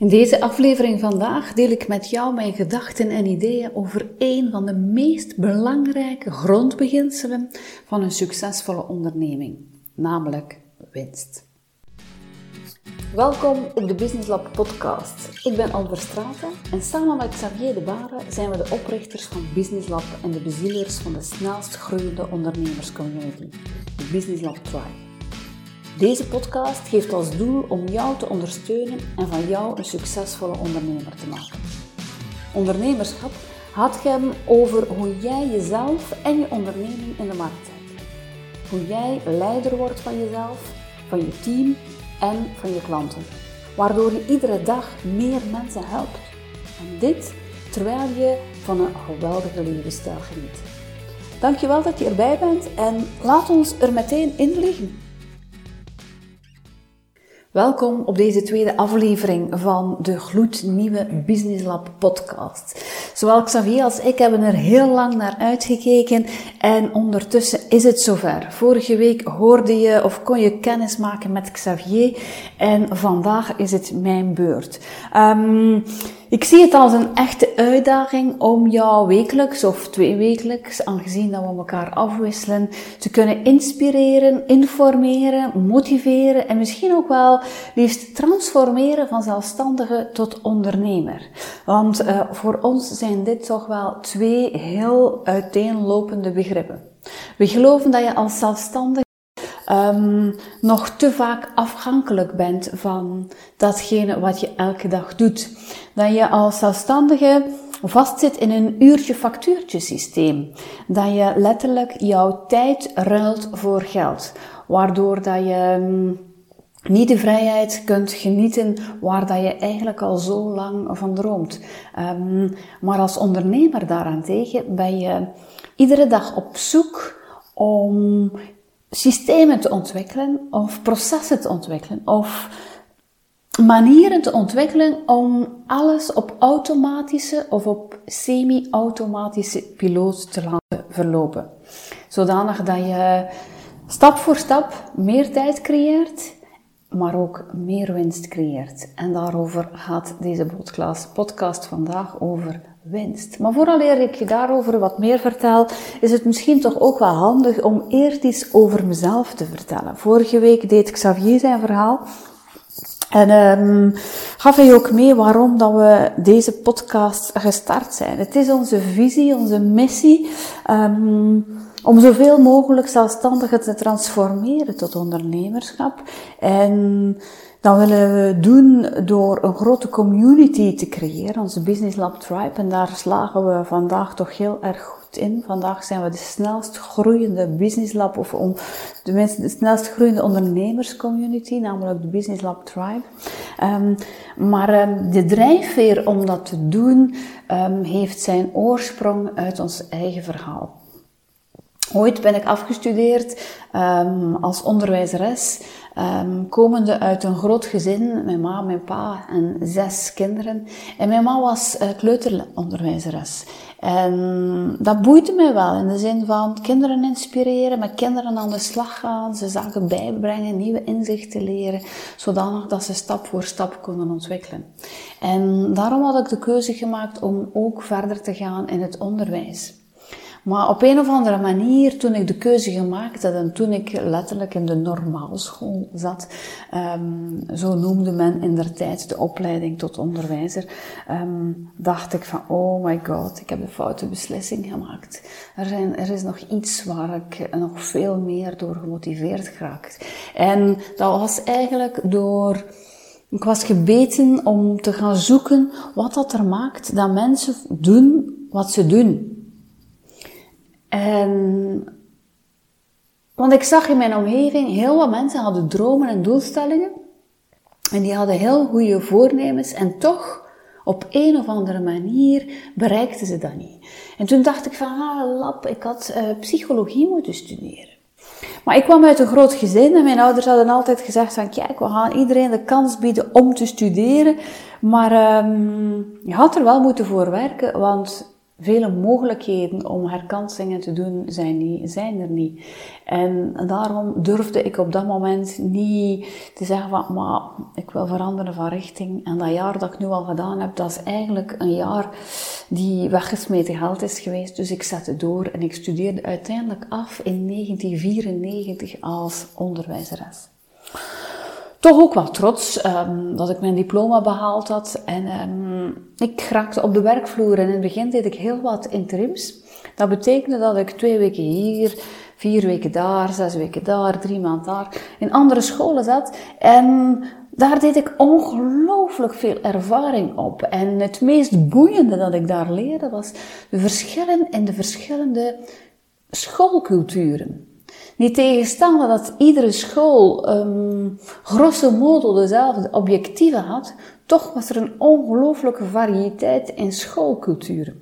In deze aflevering vandaag deel ik met jou mijn gedachten en ideeën over een van de meest belangrijke grondbeginselen van een succesvolle onderneming, namelijk winst. Welkom op de Business Lab podcast. Ik ben Alber Straten en samen met Xavier de Baren zijn we de oprichters van Business Lab en de bezielers van de snelst groeiende ondernemerscommunity, de Business Lab Tribe. Deze podcast heeft als doel om jou te ondersteunen en van jou een succesvolle ondernemer te maken. Ondernemerschap gaat hem over hoe jij jezelf en je onderneming in de markt zet. Hoe jij leider wordt van jezelf, van je team en van je klanten. Waardoor je iedere dag meer mensen helpt. En dit terwijl je van een geweldige levensstijl geniet. Dankjewel dat je erbij bent en laat ons er meteen in vliegen. Welkom op deze tweede aflevering van de gloednieuwe Business Lab podcast. Zowel Xavier als ik hebben er heel lang naar uitgekeken en ondertussen is het zover. Vorige week hoorde je of kon je kennis maken met Xavier en vandaag is het mijn beurt. Um, ik zie het als een echte uitdaging om jou wekelijks of twee wekelijks, aangezien dat we elkaar afwisselen, te kunnen inspireren, informeren, motiveren en misschien ook wel liefst transformeren van zelfstandige tot ondernemer. Want uh, voor ons zijn dit toch wel twee heel uiteenlopende begrippen. We geloven dat je als zelfstandige um, nog te vaak afhankelijk bent van datgene wat je elke dag doet. Dat je als zelfstandige vastzit in een uurtje-factuurtje systeem. Dat je letterlijk jouw tijd ruilt voor geld. Waardoor dat je um, niet de vrijheid kunt genieten waar dat je eigenlijk al zo lang van droomt. Um, maar als ondernemer daarentegen ben je iedere dag op zoek om systemen te ontwikkelen of processen te ontwikkelen of manieren te ontwikkelen om alles op automatische of op semi-automatische piloot te laten verlopen. Zodanig dat je stap voor stap meer tijd creëert, maar ook meer winst creëert. En daarover gaat deze podcast vandaag over winst. Maar vooraleer ik je daarover wat meer vertel, is het misschien toch ook wel handig om eerst iets over mezelf te vertellen. Vorige week deed Xavier zijn verhaal. En um, gaf hij ook mee waarom dat we deze podcast gestart zijn. Het is onze visie, onze missie, um, om zoveel mogelijk zelfstandigen te transformeren tot ondernemerschap. En dat willen we doen door een grote community te creëren, onze Business Lab Tribe. En daar slagen we vandaag toch heel erg goed in. Vandaag zijn we de snelst groeiende Business Lab, of om de, snelst groeiende ondernemerscommunity, namelijk de Business Lab Tribe. Um, maar um, de drijfveer om dat te doen um, heeft zijn oorsprong uit ons eigen verhaal. Ooit ben ik afgestudeerd als onderwijzeres, um, komende uit een groot gezin, mijn ma, mijn pa en zes kinderen. En mijn ma was uh, kleuteronderwijzeres. En dat boeide mij wel, in de zin van kinderen inspireren, met kinderen aan de slag gaan, ze zaken bijbrengen, nieuwe inzichten leren, zodanig dat ze stap voor stap konden ontwikkelen. En daarom had ik de keuze gemaakt om ook verder te gaan in het onderwijs. Maar op een of andere manier, toen ik de keuze gemaakt had en toen ik letterlijk in de normaalschool zat, um, zo noemde men in der tijd de opleiding tot onderwijzer, um, dacht ik van, oh my god, ik heb de foute beslissing gemaakt. Er, er is nog iets waar ik nog veel meer door gemotiveerd geraakt. En dat was eigenlijk door... Ik was gebeten om te gaan zoeken wat dat er maakt dat mensen doen wat ze doen. En, want ik zag in mijn omgeving heel wat mensen hadden dromen en doelstellingen. En die hadden heel goede voornemens en toch op een of andere manier bereikten ze dat niet. En toen dacht ik van, ah lap, ik had uh, psychologie moeten studeren. Maar ik kwam uit een groot gezin en mijn ouders hadden altijd gezegd van, kijk, we gaan iedereen de kans bieden om te studeren. Maar um, je had er wel moeten voor werken, want vele mogelijkheden om herkansingen te doen zijn, niet, zijn er niet. En daarom durfde ik op dat moment niet te zeggen van, maar ik wil veranderen van richting. En dat jaar dat ik nu al gedaan heb, dat is eigenlijk een jaar die weggesmeten geld is geweest. Dus ik zette door en ik studeerde uiteindelijk af in 1994 als onderwijzeres toch ook wel trots um, dat ik mijn diploma behaald had. En um, ik raakte op de werkvloer en in het begin deed ik heel wat interims. Dat betekende dat ik twee weken hier, vier weken daar, zes weken daar, drie maanden daar in andere scholen zat. En daar deed ik ongelooflijk veel ervaring op. En het meest boeiende dat ik daar leerde was de verschillen in de verschillende schoolculturen. Niet tegenstaande dat iedere school um, grosso modo dezelfde objectieven had, toch was er een ongelooflijke variëteit in schoolculturen.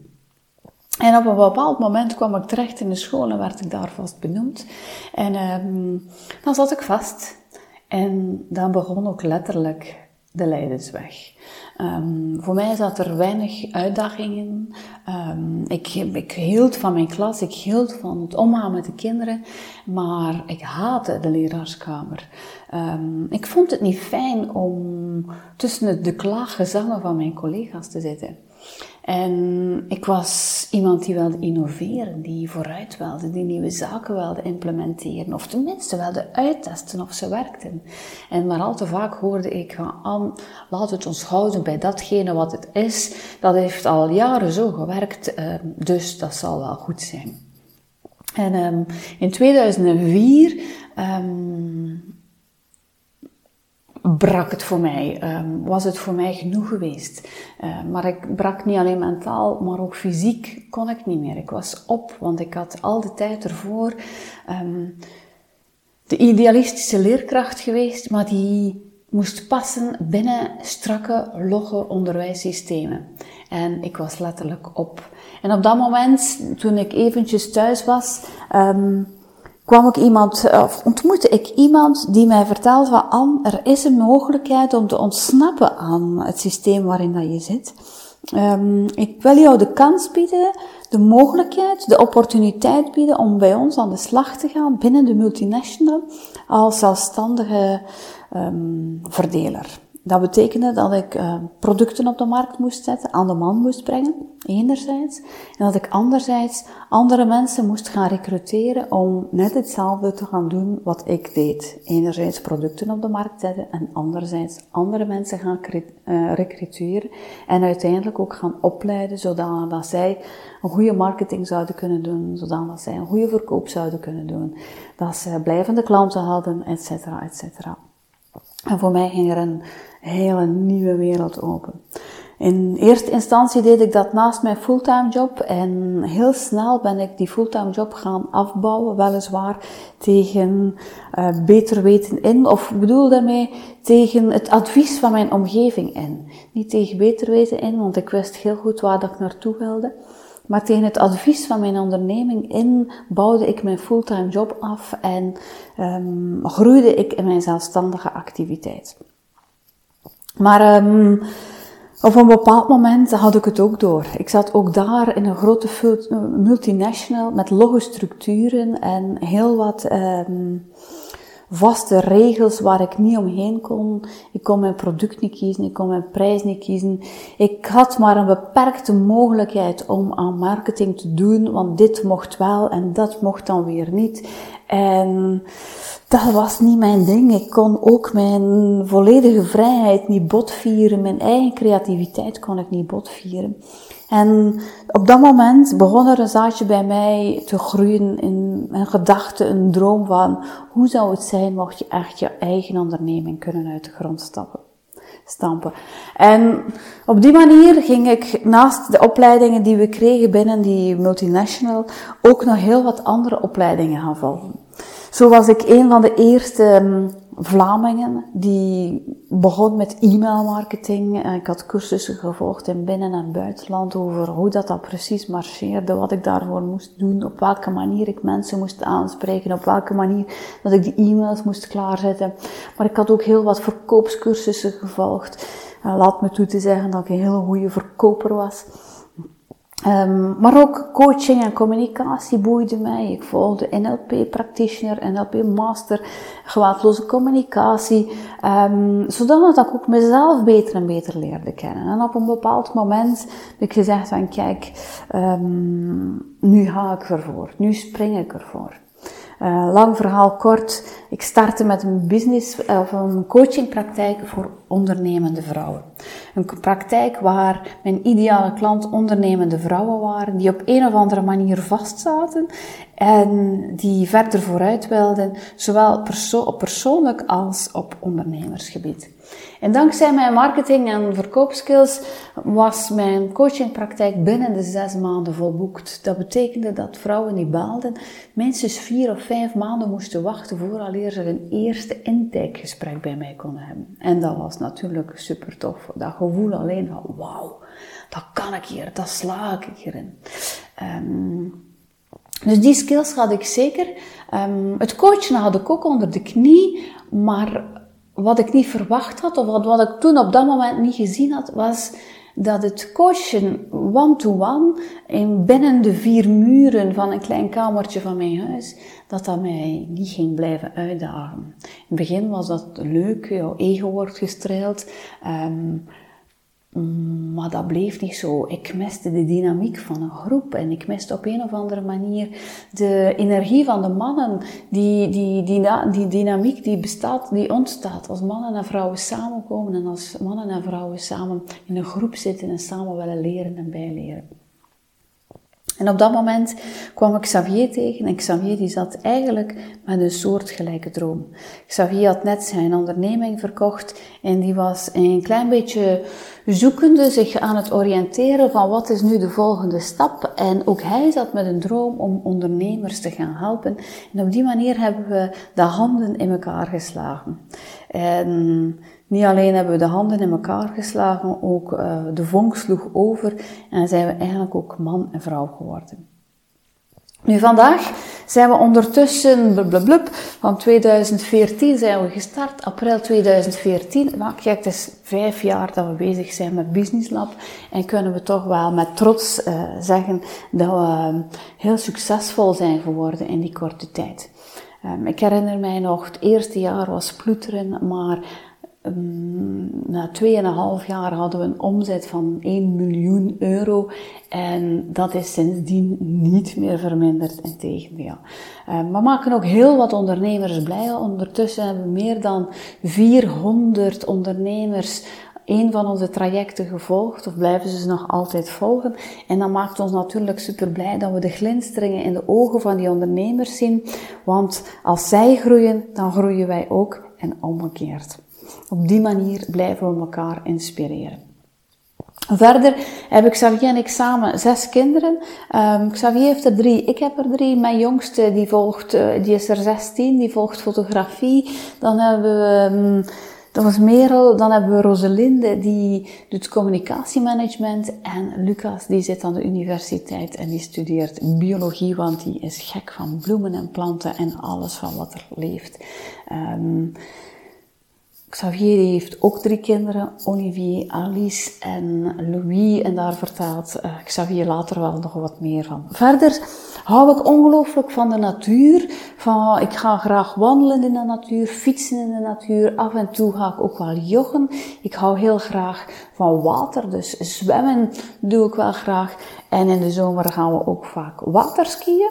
En op een bepaald moment kwam ik terecht in de school en werd ik daar vast benoemd. En um, dan zat ik vast. En dan begon ook letterlijk de Leidensweg. Um, voor mij zat er weinig uitdagingen. Um, ik, ik hield van mijn klas, ik hield van het omgaan met de kinderen, maar ik haatte de leraarskamer. Um, ik vond het niet fijn om tussen de klaaggezangen van mijn collega's te zitten. En ik was iemand die wilde innoveren, die vooruit wilde, die nieuwe zaken wilde implementeren, of tenminste wilde uittesten of ze werkten. En maar al te vaak hoorde ik van, laat het ons houden bij datgene wat het is. Dat heeft al jaren zo gewerkt, ehm, dus dat zal wel goed zijn. En um, in 2004 um, brak het voor mij, um, was het voor mij genoeg geweest. Uh, maar ik brak niet alleen mentaal, maar ook fysiek kon ik niet meer. Ik was op, want ik had al de tijd ervoor um, de idealistische leerkracht geweest, maar die moest passen binnen strakke, logge onderwijssystemen. En ik was letterlijk op. En op dat moment, toen ik eventjes thuis was, kwam ik iemand, eh, of ontmoette ik iemand die mij vertelde van Anne, er is een mogelijkheid om te ontsnappen aan het systeem waarin dat je zit. Um, ik wil jou de kans bieden, de mogelijkheid, de opportuniteit bieden om bij ons aan de slag te gaan binnen de multinational als zelfstandige um, verdeler. Dat betekende dat ik uh, producten op de markt moest zetten, aan de man moest brengen, enerzijds. En dat ik anderzijds andere mensen moest gaan recruteren om net hetzelfde te gaan doen wat ik deed. Enerzijds producten op de markt zetten en anderzijds andere mensen gaan uh, recruteren. En uiteindelijk ook gaan opleiden zodat dat zij een goede marketing zouden kunnen doen, zodat zij een goede verkoop zouden kunnen doen. Dat ze blijvende klanten hadden, et cetera, et cetera. En voor mij ging er een hele nieuwe wereld open. In eerste instantie deed ik dat naast mijn fulltime job en heel snel ben ik die fulltime job gaan afbouwen, weliswaar tegen uh, beter weten in, of ik bedoel daarmee tegen het advies van mijn omgeving in. Niet tegen beter weten in, want ik wist heel goed waar dat ik naartoe wilde. Maar tegen het advies van mijn onderneming in bouwde ik mijn fulltime job af en um, groeide ik in mijn zelfstandige activiteit. Maar um, op een bepaald moment had ik het ook door. Ik zat ook daar in een grote multinational met logge structuren en heel wat um, vaste regels waar ik niet omheen kon. Ik kon mijn product niet kiezen, ik kon mijn prijs niet kiezen. Ik had maar een beperkte mogelijkheid om aan marketing te doen, want dit mocht wel en dat mocht dan weer niet. En dat was niet mijn ding. Ik kon ook mijn volledige vrijheid niet botvieren, mijn eigen creativiteit kon ik niet botvieren. En op dat moment begon er een zaadje bij mij te groeien in een gedachte, een droom van hoe zou het zijn mocht je echt je eigen onderneming kunnen uit de grond stappen. Stampen. En op die manier ging ik naast de opleidingen die we kregen binnen die multinational ook nog heel wat andere opleidingen gaan volgen. Zo was ik een van de eerste um, Vlamingen die begon met e-mailmarketing. Ik had cursussen gevolgd in binnen- en buitenland over hoe dat, dat precies marcheerde, wat ik daarvoor moest doen, op welke manier ik mensen moest aanspreken, op welke manier dat ik die e-mails moest klaarzetten. Maar ik had ook heel wat verkoopscursussen gevolgd. Uh, laat me toe te zeggen dat ik een hele goede verkoper was. Um, maar ook coaching en communicatie boeide mij. Ik volgde NLP practitioner, NLP master, geweldloze communicatie. Um, zodat ik ook mezelf beter en beter leerde kennen. En op een bepaald moment heb ik gezegd van kijk, um, nu ga ik ervoor. Nu spring ik ervoor. Uh, lang verhaal kort. Ik startte met een business of een coachingpraktijk voor ondernemende vrouwen. Een praktijk waar mijn ideale klant ondernemende vrouwen waren die op een of andere manier vastzaten en die verder vooruit wilden, zowel op persoonlijk als op ondernemersgebied. En dankzij mijn marketing en verkoopskills was mijn coachingpraktijk binnen de zes maanden volboekt. Dat betekende dat vrouwen die baalden minstens vier of vijf maanden moesten wachten vooraleer ze een eerste intakegesprek bij mij konden hebben. En dat was natuurlijk super tof. Dat gevoel alleen van wauw, dat kan ik hier, dat sla ik hierin. Um, dus die skills had ik zeker. Um, het coachen had ik ook onder de knie, maar wat ik niet verwacht had, of wat, wat ik toen op dat moment niet gezien had, was dat het coachen one-to-one in binnen de vier muren van een klein kamertje van mijn huis, dat dat mij niet ging blijven uitdagen. In het begin was dat leuk, jouw ego wordt gestreeld. Mm, maar dat bleef niet zo. Ik miste de dynamiek van een groep en ik miste op een of andere manier de energie van de mannen. Die, die, die, die dynamiek die bestaat, die ontstaat als mannen en vrouwen samenkomen en als mannen en vrouwen samen in een groep zitten en samen willen leren en bijleren. En op dat moment kwam ik Xavier tegen en Xavier die zat eigenlijk met een soortgelijke droom. Xavier had net zijn onderneming verkocht en die was een klein beetje zoekende, zich aan het oriënteren van wat is nu de volgende stap. En ook hij zat met een droom om ondernemers te gaan helpen. En op die manier hebben we de handen in elkaar geslagen. En niet alleen hebben we de handen in elkaar geslagen, ook uh, de vonk sloeg over en zijn we eigenlijk ook man en vrouw geworden. Nu vandaag zijn we ondertussen, blub, van 2014 zijn we gestart, april 2014. Maar kijk, het is vijf jaar dat we bezig zijn met Business Lab en kunnen we toch wel met trots uh, zeggen dat we heel succesvol zijn geworden in die korte tijd. Um, ik herinner mij nog, het eerste jaar was ploeteren, maar na 2,5 jaar hadden we een omzet van 1 miljoen euro en dat is sindsdien niet meer verminderd, in tegendeel. Um, we maken ook heel wat ondernemers blij. Ondertussen hebben we meer dan 400 ondernemers een van onze trajecten gevolgd of blijven ze nog altijd volgen. En dat maakt ons natuurlijk super blij dat we de glinsteringen in de ogen van die ondernemers zien. Want als zij groeien, dan groeien wij ook en omgekeerd. Op die manier blijven we elkaar inspireren. Verder heb ik Xavier en ik samen zes kinderen. Um, Xavier heeft er drie, ik heb er drie. Mijn jongste die volgt, uh, die is er 16, die volgt fotografie. Dan hebben we, um, dat was Merel. Dan hebben we Roselinde, die doet communicatiemanagement. En Lucas, die zit aan de universiteit en die studeert biologie, want die is gek van bloemen en planten en alles van wat er leeft. Um, Xavier heeft ook drie kinderen, Olivier, Alice en Louis. En daar vertelt uh, Xavier later wel nog wat meer van. Verder hou ik ongelooflijk van de natuur. Van, ik ga graag wandelen in de natuur, fietsen in de natuur. Af en toe ga ik ook wel joggen. Ik hou heel graag van water, dus zwemmen doe ik wel graag. En in de zomer gaan we ook vaak waterskiën.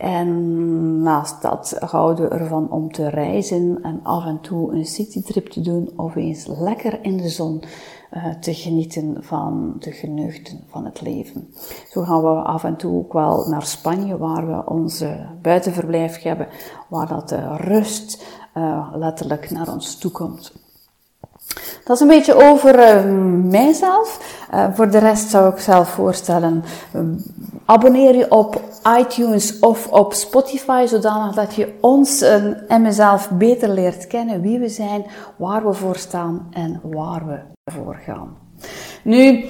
En naast dat houden we ervan om te reizen en af en toe een citytrip te doen of eens lekker in de zon uh, te genieten van de geneugten van het leven. Zo gaan we af en toe ook wel naar Spanje, waar we onze buitenverblijf hebben, waar dat de rust uh, letterlijk naar ons toe komt. Dat is een beetje over uh, mijzelf. Uh, voor de rest zou ik zelf voorstellen, um, abonneer je op iTunes of op Spotify, zodanig dat je ons uh, en mezelf beter leert kennen, wie we zijn, waar we voor staan en waar we voor gaan. Nu,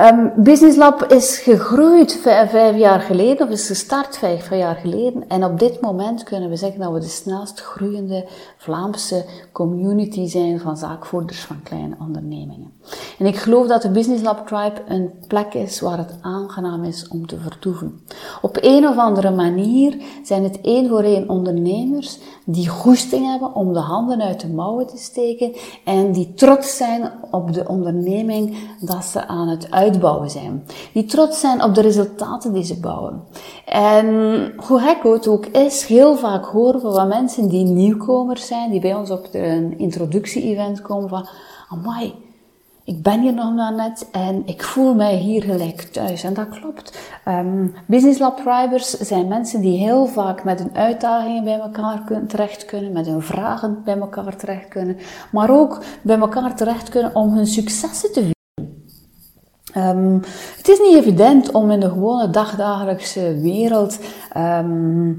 Um, Business Lab is gegroeid vijf, jaar geleden, of is gestart vijf jaar geleden. En op dit moment kunnen we zeggen dat we de snelst groeiende Vlaamse community zijn van zaakvoerders van kleine ondernemingen. En ik geloof dat de Business Lab Tribe een plek is waar het aangenaam is om te vertoeven. Op een of andere manier zijn het één voor één ondernemers die goesting hebben om de handen uit de mouwen te steken en die trots zijn op de onderneming dat ze aan het uitbouwen zijn. Die trots zijn op de resultaten die ze bouwen. En hoe gek het ook is, heel vaak horen we van mensen die nieuwkomers zijn, die bij ons op een introductie-event komen van, amai, ik ben hier nog maar net en ik voel mij hier gelijk thuis. En dat klopt. Um, Business Lab Tribers zijn mensen die heel vaak met hun uitdagingen bij elkaar terecht kunnen, met hun vragen bij elkaar terecht kunnen, maar ook bij elkaar terecht kunnen om hun successen te vieren. Um, het is niet evident om in de gewone dagdagelijkse wereld um,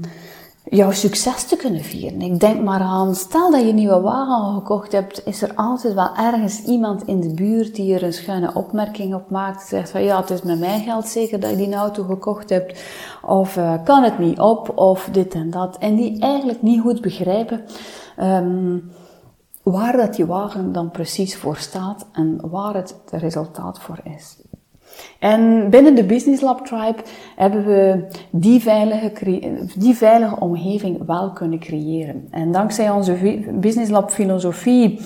jouw succes te kunnen vieren. Ik denk maar aan, stel dat je een nieuwe wagen gekocht hebt, is er altijd wel ergens iemand in de buurt die er een schuine opmerking op maakt. Zegt van ja, het is met mijn geld zeker dat je die auto gekocht hebt. Of uh, kan het niet op, of dit en dat. En die eigenlijk niet goed begrijpen um, waar dat die wagen dan precies voor staat en waar het resultaat voor is. En binnen de Business Lab Tribe hebben we die veilige, die veilige omgeving wel kunnen creëren. En dankzij onze Business Lab filosofie,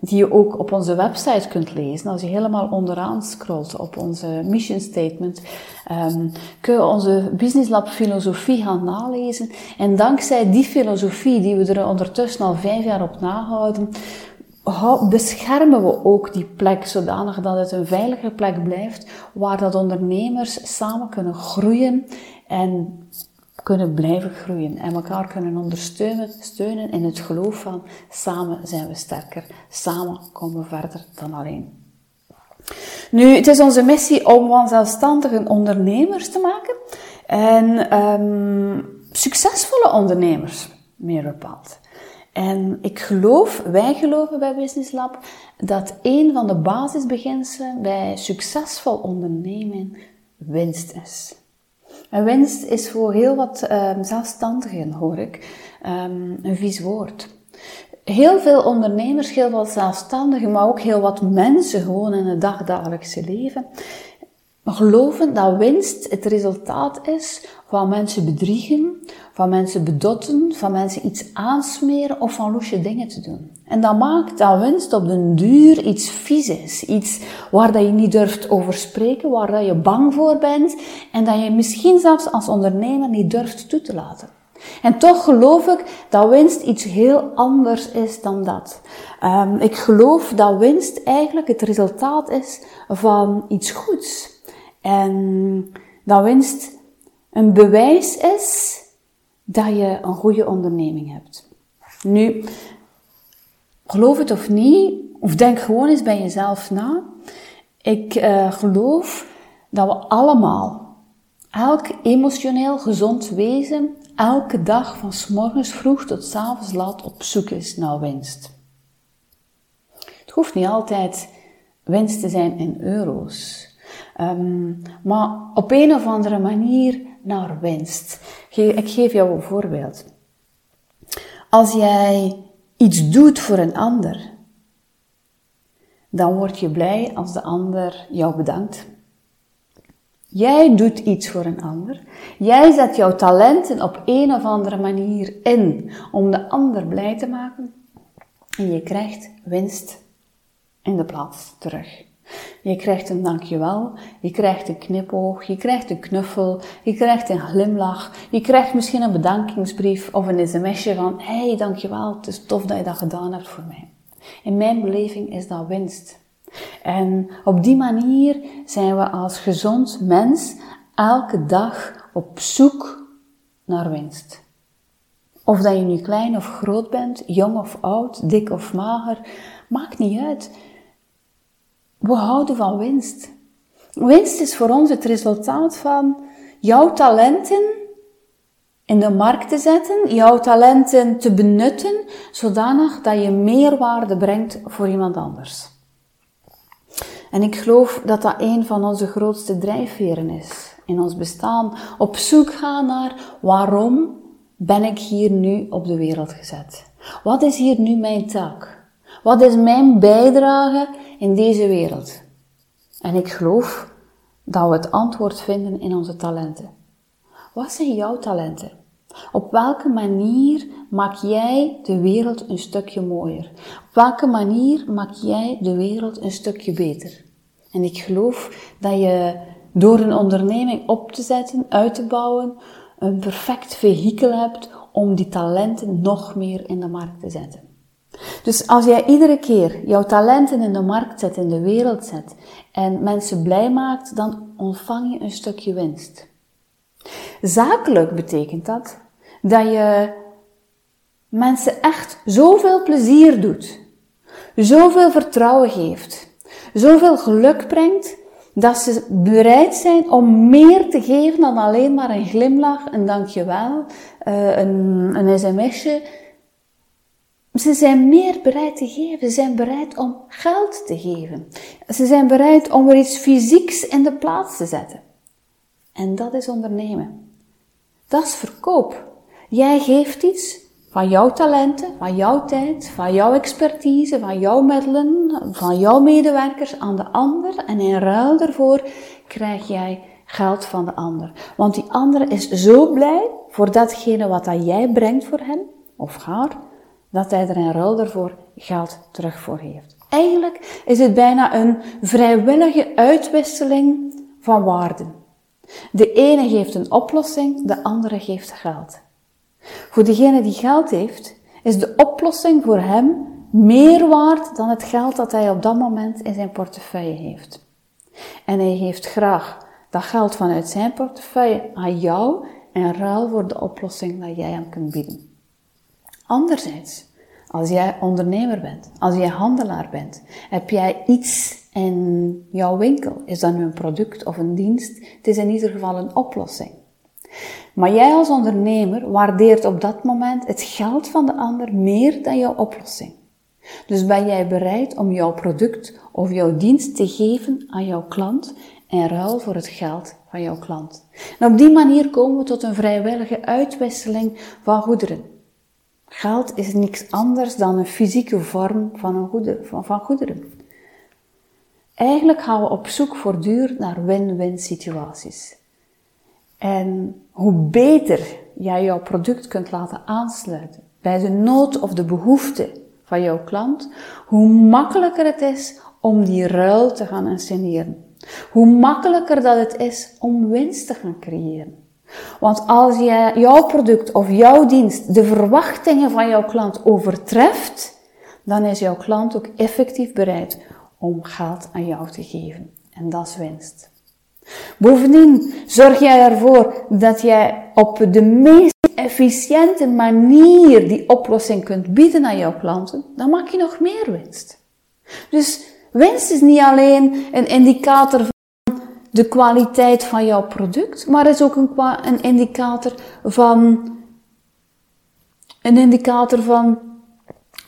die je ook op onze website kunt lezen, als je helemaal onderaan scrolt op onze mission statement, um, kun je onze Business Lab filosofie gaan nalezen. En dankzij die filosofie, die we er ondertussen al vijf jaar op nahouden, beschermen we ook die plek zodanig dat het een veilige plek blijft waar dat ondernemers samen kunnen groeien en kunnen blijven groeien en elkaar kunnen ondersteunen steunen in het geloof van samen zijn we sterker, samen komen we verder dan alleen. Nu, het is onze missie om van zelfstandige ondernemers te maken en um, succesvolle ondernemers, meer bepaald. En ik geloof, wij geloven bij Business Lab, dat een van de basisbeginselen bij succesvol ondernemen winst is. En winst is voor heel wat um, zelfstandigen, hoor ik, um, een vies woord. Heel veel ondernemers, heel wat zelfstandigen, maar ook heel wat mensen gewoon in het dagdagelijkse leven, geloven dat winst het resultaat is van mensen bedriegen, van mensen bedotten, van mensen iets aansmeren of van loesje dingen te doen. En dat maakt dat winst op den duur iets vies is. Iets waar dat je niet durft over spreken, waar dat je bang voor bent en dat je misschien zelfs als ondernemer niet durft toe te laten. En toch geloof ik dat winst iets heel anders is dan dat. Um, ik geloof dat winst eigenlijk het resultaat is van iets goeds. En dat winst een bewijs is dat je een goede onderneming hebt. Nu, geloof het of niet, of denk gewoon eens bij jezelf na. Ik uh, geloof dat we allemaal, elk emotioneel gezond wezen, elke dag van s morgens vroeg tot s avonds laat op zoek is naar winst. Het hoeft niet altijd winst te zijn in euro's. Um, maar op een of andere manier naar winst. Ik geef jou een voorbeeld. Als jij iets doet voor een ander, dan word je blij als de ander jou bedankt. Jij doet iets voor een ander. Jij zet jouw talenten op een of andere manier in om de ander blij te maken. En je krijgt winst in de plaats terug. Je krijgt een dankjewel, je krijgt een knipoog, je krijgt een knuffel, je krijgt een glimlach, je krijgt misschien een bedankingsbrief of een sms'je van hey dankjewel, het is tof dat je dat gedaan hebt voor mij. In mijn beleving is dat winst. En op die manier zijn we als gezond mens elke dag op zoek naar winst. Of dat je nu klein of groot bent, jong of oud, dik of mager, maakt niet uit. We houden van winst. Winst is voor ons het resultaat van jouw talenten in de markt te zetten, jouw talenten te benutten, zodanig dat je meerwaarde brengt voor iemand anders. En ik geloof dat dat een van onze grootste drijfveren is in ons bestaan. Op zoek gaan naar waarom ben ik hier nu op de wereld gezet? Wat is hier nu mijn taak? Wat is mijn bijdrage in deze wereld? En ik geloof dat we het antwoord vinden in onze talenten. Wat zijn jouw talenten? Op welke manier maak jij de wereld een stukje mooier? Op welke manier maak jij de wereld een stukje beter? En ik geloof dat je door een onderneming op te zetten, uit te bouwen, een perfect vehikel hebt om die talenten nog meer in de markt te zetten. Dus als jij iedere keer jouw talenten in de markt zet, in de wereld zet en mensen blij maakt, dan ontvang je een stukje winst. Zakelijk betekent dat dat je mensen echt zoveel plezier doet, zoveel vertrouwen geeft, zoveel geluk brengt, dat ze bereid zijn om meer te geven dan alleen maar een glimlach, een dankjewel, uh, een, een sms'je. Ze zijn meer bereid te geven. Ze zijn bereid om geld te geven. Ze zijn bereid om er iets fysieks in de plaats te zetten. En dat is ondernemen. Dat is verkoop. Jij geeft iets van jouw talenten, van jouw tijd, van jouw expertise, van jouw middelen, van jouw medewerkers aan de ander en in ruil daarvoor krijg jij geld van de ander. Want die ander is zo blij voor datgene wat dat jij brengt voor hem of haar, dat hij er in ruil daarvoor geld terug voor heeft. Eigenlijk is het bijna een vrijwillige uitwisseling van waarden. De ene geeft een oplossing, de andere geeft geld. Voor degene die geld heeft, is de oplossing voor hem meer waard dan het geld dat hij op dat moment in zijn portefeuille heeft. En hij geeft graag dat geld vanuit zijn portefeuille aan jou in ruil voor de oplossing dat jij hem kunt bieden. Anderzijds, als jij ondernemer bent, als jij handelaar bent, heb jij iets in jouw winkel. Is dat nu een product of een dienst? Het is in ieder geval een oplossing. Maar jij als ondernemer waardeert op dat moment het geld van de ander meer dan jouw oplossing. Dus ben jij bereid om jouw product of jouw dienst te geven aan jouw klant in ruil voor het geld van jouw klant. En op die manier komen we tot een vrijwillige uitwisseling van goederen. Geld is niks anders dan een fysieke vorm van, een van, van goederen. Eigenlijk gaan we op zoek voortdurend naar win-win situaties. En hoe beter jij jouw product kunt laten aansluiten bij de nood of de behoefte van jouw klant, hoe makkelijker het is om die ruil te gaan insceneren. Hoe makkelijker dat het is om winst te gaan creëren. Want als jij jouw product of jouw dienst de verwachtingen van jouw klant overtreft, dan is jouw klant ook effectief bereid om geld aan jou te geven. En dat is winst. Bovendien zorg jij ervoor dat jij op de meest efficiënte manier die oplossing kunt bieden aan jouw klanten, dan maak je nog meer winst. Dus winst is niet alleen een indicator de kwaliteit van jouw product, maar is ook een, een indicator van een indicator van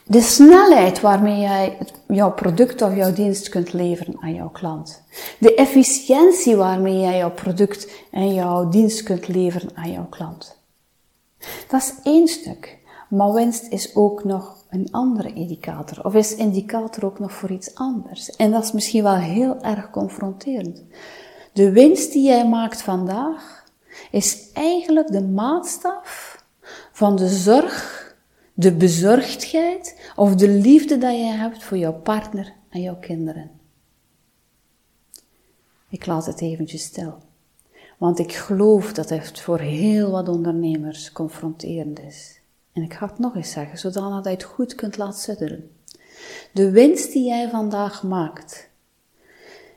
de snelheid waarmee jij jouw product of jouw dienst kunt leveren aan jouw klant. De efficiëntie waarmee jij jouw product en jouw dienst kunt leveren aan jouw klant. Dat is één stuk. Maar winst is ook nog een andere indicator. Of is indicator ook nog voor iets anders? En dat is misschien wel heel erg confronterend. De winst die jij maakt vandaag is eigenlijk de maatstaf van de zorg de bezorgdheid of de liefde dat je hebt voor jouw partner en jouw kinderen. Ik laat het eventjes stil. Want ik geloof dat het voor heel wat ondernemers confronterend is. En ik ga het nog eens zeggen, zodat je het goed kunt laten zitten. De winst die jij vandaag maakt,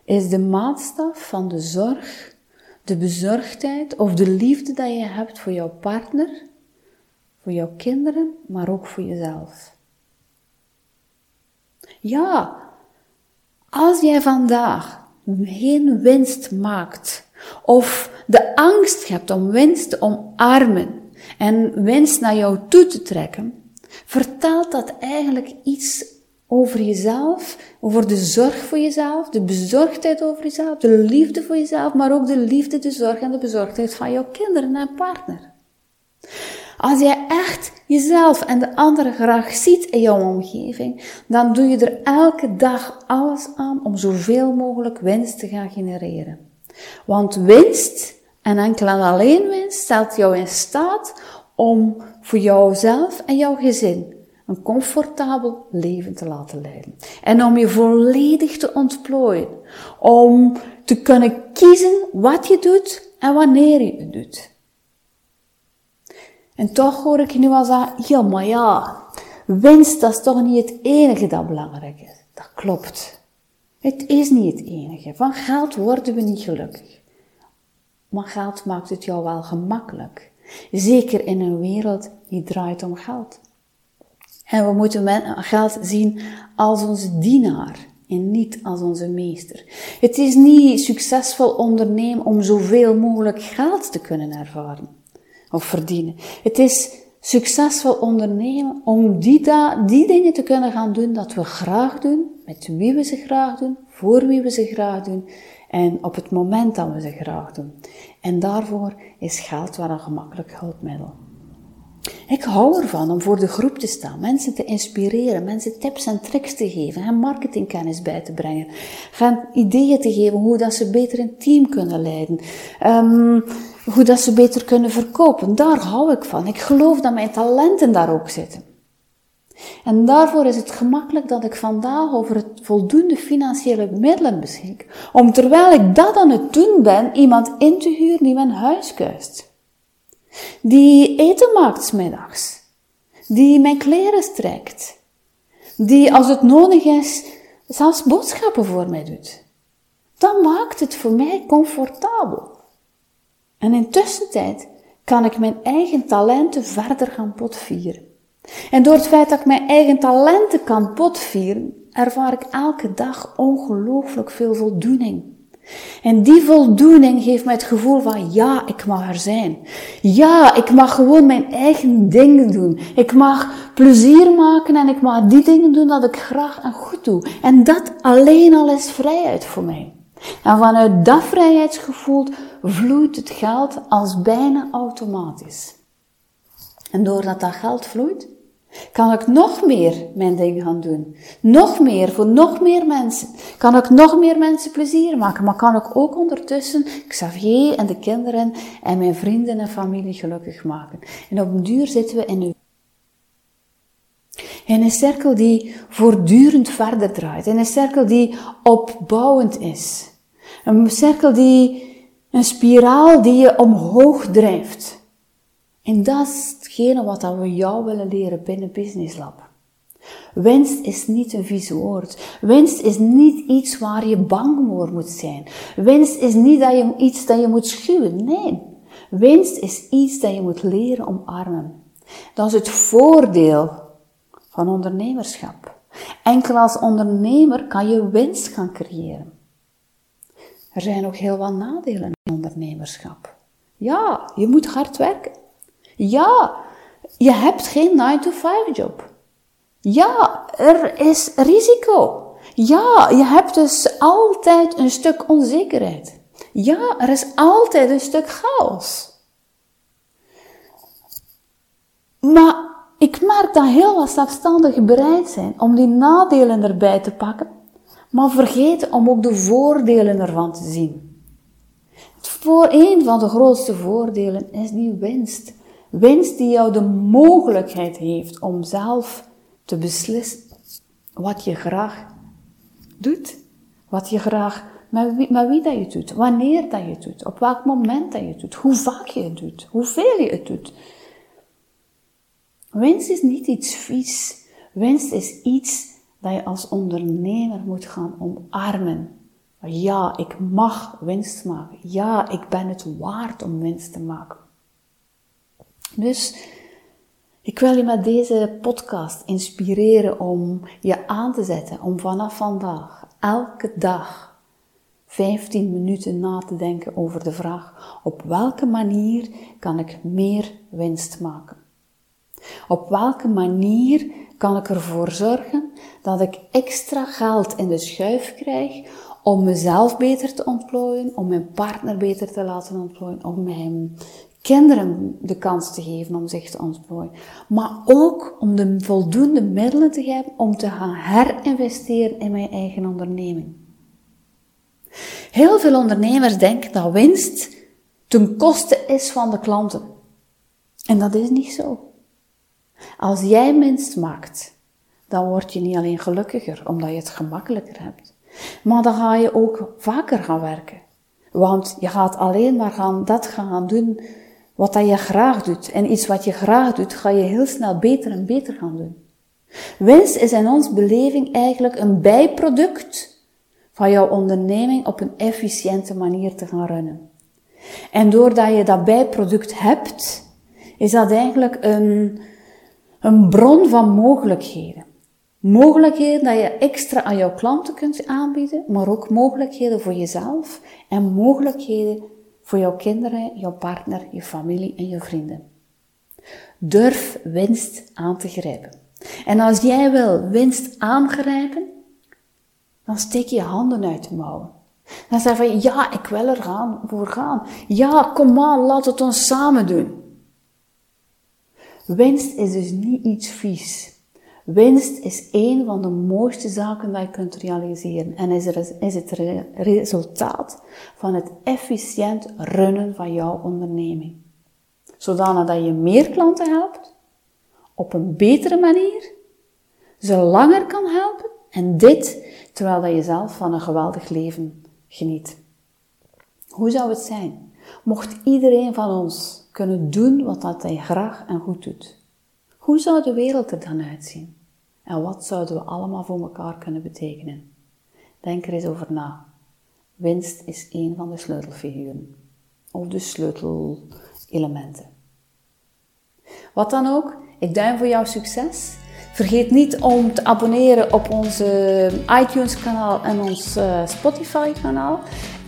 is de maatstaf van de zorg, de bezorgdheid of de liefde dat je hebt voor jouw partner voor jouw kinderen, maar ook voor jezelf. Ja, als jij vandaag geen winst maakt, of de angst hebt om winst te omarmen en winst naar jou toe te trekken, vertelt dat eigenlijk iets over jezelf, over de zorg voor jezelf, de bezorgdheid over jezelf, de liefde voor jezelf, maar ook de liefde, de zorg en de bezorgdheid van jouw kinderen en partner. Als jij echt jezelf en de anderen graag ziet in jouw omgeving, dan doe je er elke dag alles aan om zoveel mogelijk winst te gaan genereren. Want winst, en enkel en alleen winst, stelt jou in staat om voor jouzelf en jouw gezin een comfortabel leven te laten leiden. En om je volledig te ontplooien. Om te kunnen kiezen wat je doet en wanneer je het doet. En toch hoor ik je nu al zeggen, ja maar ja, winst dat is toch niet het enige dat belangrijk is. Dat klopt. Het is niet het enige. Van geld worden we niet gelukkig. Maar geld maakt het jou wel gemakkelijk. Zeker in een wereld die draait om geld. En we moeten geld zien als onze dienaar en niet als onze meester. Het is niet succesvol ondernemen om zoveel mogelijk geld te kunnen ervaren of verdienen. Het is succesvol ondernemen om die, die dingen te kunnen gaan doen dat we graag doen, met wie we ze graag doen, voor wie we ze graag doen en op het moment dat we ze graag doen. En daarvoor is geld wel een gemakkelijk hulpmiddel. Ik hou ervan om voor de groep te staan, mensen te inspireren, mensen tips en tricks te geven, hen marketingkennis bij te brengen, hen ideeën te geven hoe dat ze beter een team kunnen leiden, um, hoe dat ze beter kunnen verkopen. Daar hou ik van. Ik geloof dat mijn talenten daar ook zitten. En daarvoor is het gemakkelijk dat ik vandaag over het voldoende financiële middelen beschik, om terwijl ik dat aan het doen ben, iemand in te huren die mijn huis kuist die eten maakt smiddags, die mijn kleren strekt, die als het nodig is zelfs boodschappen voor mij doet. Dan maakt het voor mij comfortabel. En intussen tijd kan ik mijn eigen talenten verder gaan potvieren. En door het feit dat ik mijn eigen talenten kan potvieren, ervaar ik elke dag ongelooflijk veel voldoening. En die voldoening geeft mij het gevoel van ja, ik mag er zijn. Ja, ik mag gewoon mijn eigen dingen doen. Ik mag plezier maken en ik mag die dingen doen dat ik graag en goed doe. En dat alleen al is vrijheid voor mij. En vanuit dat vrijheidsgevoel vloeit het geld als bijna automatisch. En doordat dat geld vloeit, kan ik nog meer mijn ding gaan doen? Nog meer, voor nog meer mensen. Kan ik nog meer mensen plezier maken? Maar kan ik ook ondertussen Xavier en de kinderen en mijn vrienden en familie gelukkig maken? En op een duur zitten we in een in een cirkel die voortdurend verder draait. In een cirkel die opbouwend is. Een cirkel die, een spiraal die je omhoog drijft. En dat is hetgene wat we jou willen leren binnen Business Lab. Winst is niet een vies woord. Winst is niet iets waar je bang voor moet zijn. Winst is niet dat je, iets dat je moet schuwen. Nee. Winst is iets dat je moet leren omarmen. Dat is het voordeel van ondernemerschap. Enkel als ondernemer kan je winst gaan creëren. Er zijn ook heel wat nadelen in ondernemerschap. Ja, je moet hard werken. Ja, je hebt geen 9-to-5 job. Ja, er is risico. Ja, je hebt dus altijd een stuk onzekerheid. Ja, er is altijd een stuk chaos. Maar ik merk dat heel wat zelfstandigen bereid zijn om die nadelen erbij te pakken, maar vergeten om ook de voordelen ervan te zien. Voor een van de grootste voordelen is die winst. Winst die jou de mogelijkheid heeft om zelf te beslissen wat je graag doet. Wat je graag, met wie, dat je doet, wanneer dat je doet, op welk moment dat je doet, hoe vaak je het doet, hoeveel je het doet. Winst is niet iets vies. Winst is iets dat je als ondernemer moet gaan omarmen. Ja, ik mag winst maken. Ja, ik ben het waard om winst te maken. Dus ik wil je met deze podcast inspireren om je aan te zetten om vanaf vandaag elke dag 15 minuten na te denken over de vraag op welke manier kan ik meer winst maken. Op welke manier kan ik ervoor zorgen dat ik extra geld in de schuif krijg om mezelf beter te ontplooien, om mijn partner beter te laten ontplooien, om mijn kinderen de kans te geven om zich te ontplooien. Maar ook om de voldoende middelen te hebben om te gaan herinvesteren in mijn eigen onderneming. Heel veel ondernemers denken dat winst ten koste is van de klanten. En dat is niet zo. Als jij winst maakt, dan word je niet alleen gelukkiger omdat je het gemakkelijker hebt, maar dan ga je ook vaker gaan werken. Want je gaat alleen maar gaan, dat gaan doen wat dat je graag doet. En iets wat je graag doet, ga je heel snel beter en beter gaan doen. Winst is in ons beleving eigenlijk een bijproduct van jouw onderneming op een efficiënte manier te gaan runnen. En doordat je dat bijproduct hebt, is dat eigenlijk een, een bron van mogelijkheden. Mogelijkheden dat je extra aan jouw klanten kunt aanbieden, maar ook mogelijkheden voor jezelf en mogelijkheden voor jouw kinderen, jouw partner, je familie en je vrienden. Durf winst aan te grijpen. En als jij wil winst aangrijpen, dan steek je handen uit de mouwen. Dan zeg je van, ja, ik wil er gaan, voor gaan. Ja, kom aan, laat het ons samen doen. Winst is dus niet iets vies. Winst is een van de mooiste zaken die je kunt realiseren en is, is het resultaat van het efficiënt runnen van jouw onderneming. Zodanig dat je meer klanten helpt, op een betere manier, ze langer kan helpen en dit terwijl dat je zelf van een geweldig leven geniet. Hoe zou het zijn mocht iedereen van ons kunnen doen wat dat hij graag en goed doet? Hoe zou de wereld er dan uitzien? En wat zouden we allemaal voor elkaar kunnen betekenen? Denk er eens over na. Winst is een van de sleutelfiguren. Of de sleutelelementen. Wat dan ook, ik duim voor jouw succes. Vergeet niet om te abonneren op onze iTunes kanaal en ons eh, Spotify kanaal.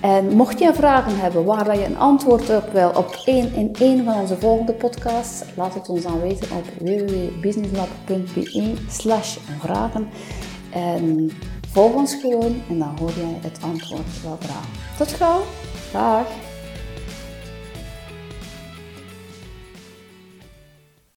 En mocht je vragen hebben waar je een antwoord op wil op één in één van onze volgende podcasts, laat het ons dan weten op www.businesslab.be slash vragen. En volg ons gewoon en dan hoor jij het antwoord wel graag. Tot gauw. Dag.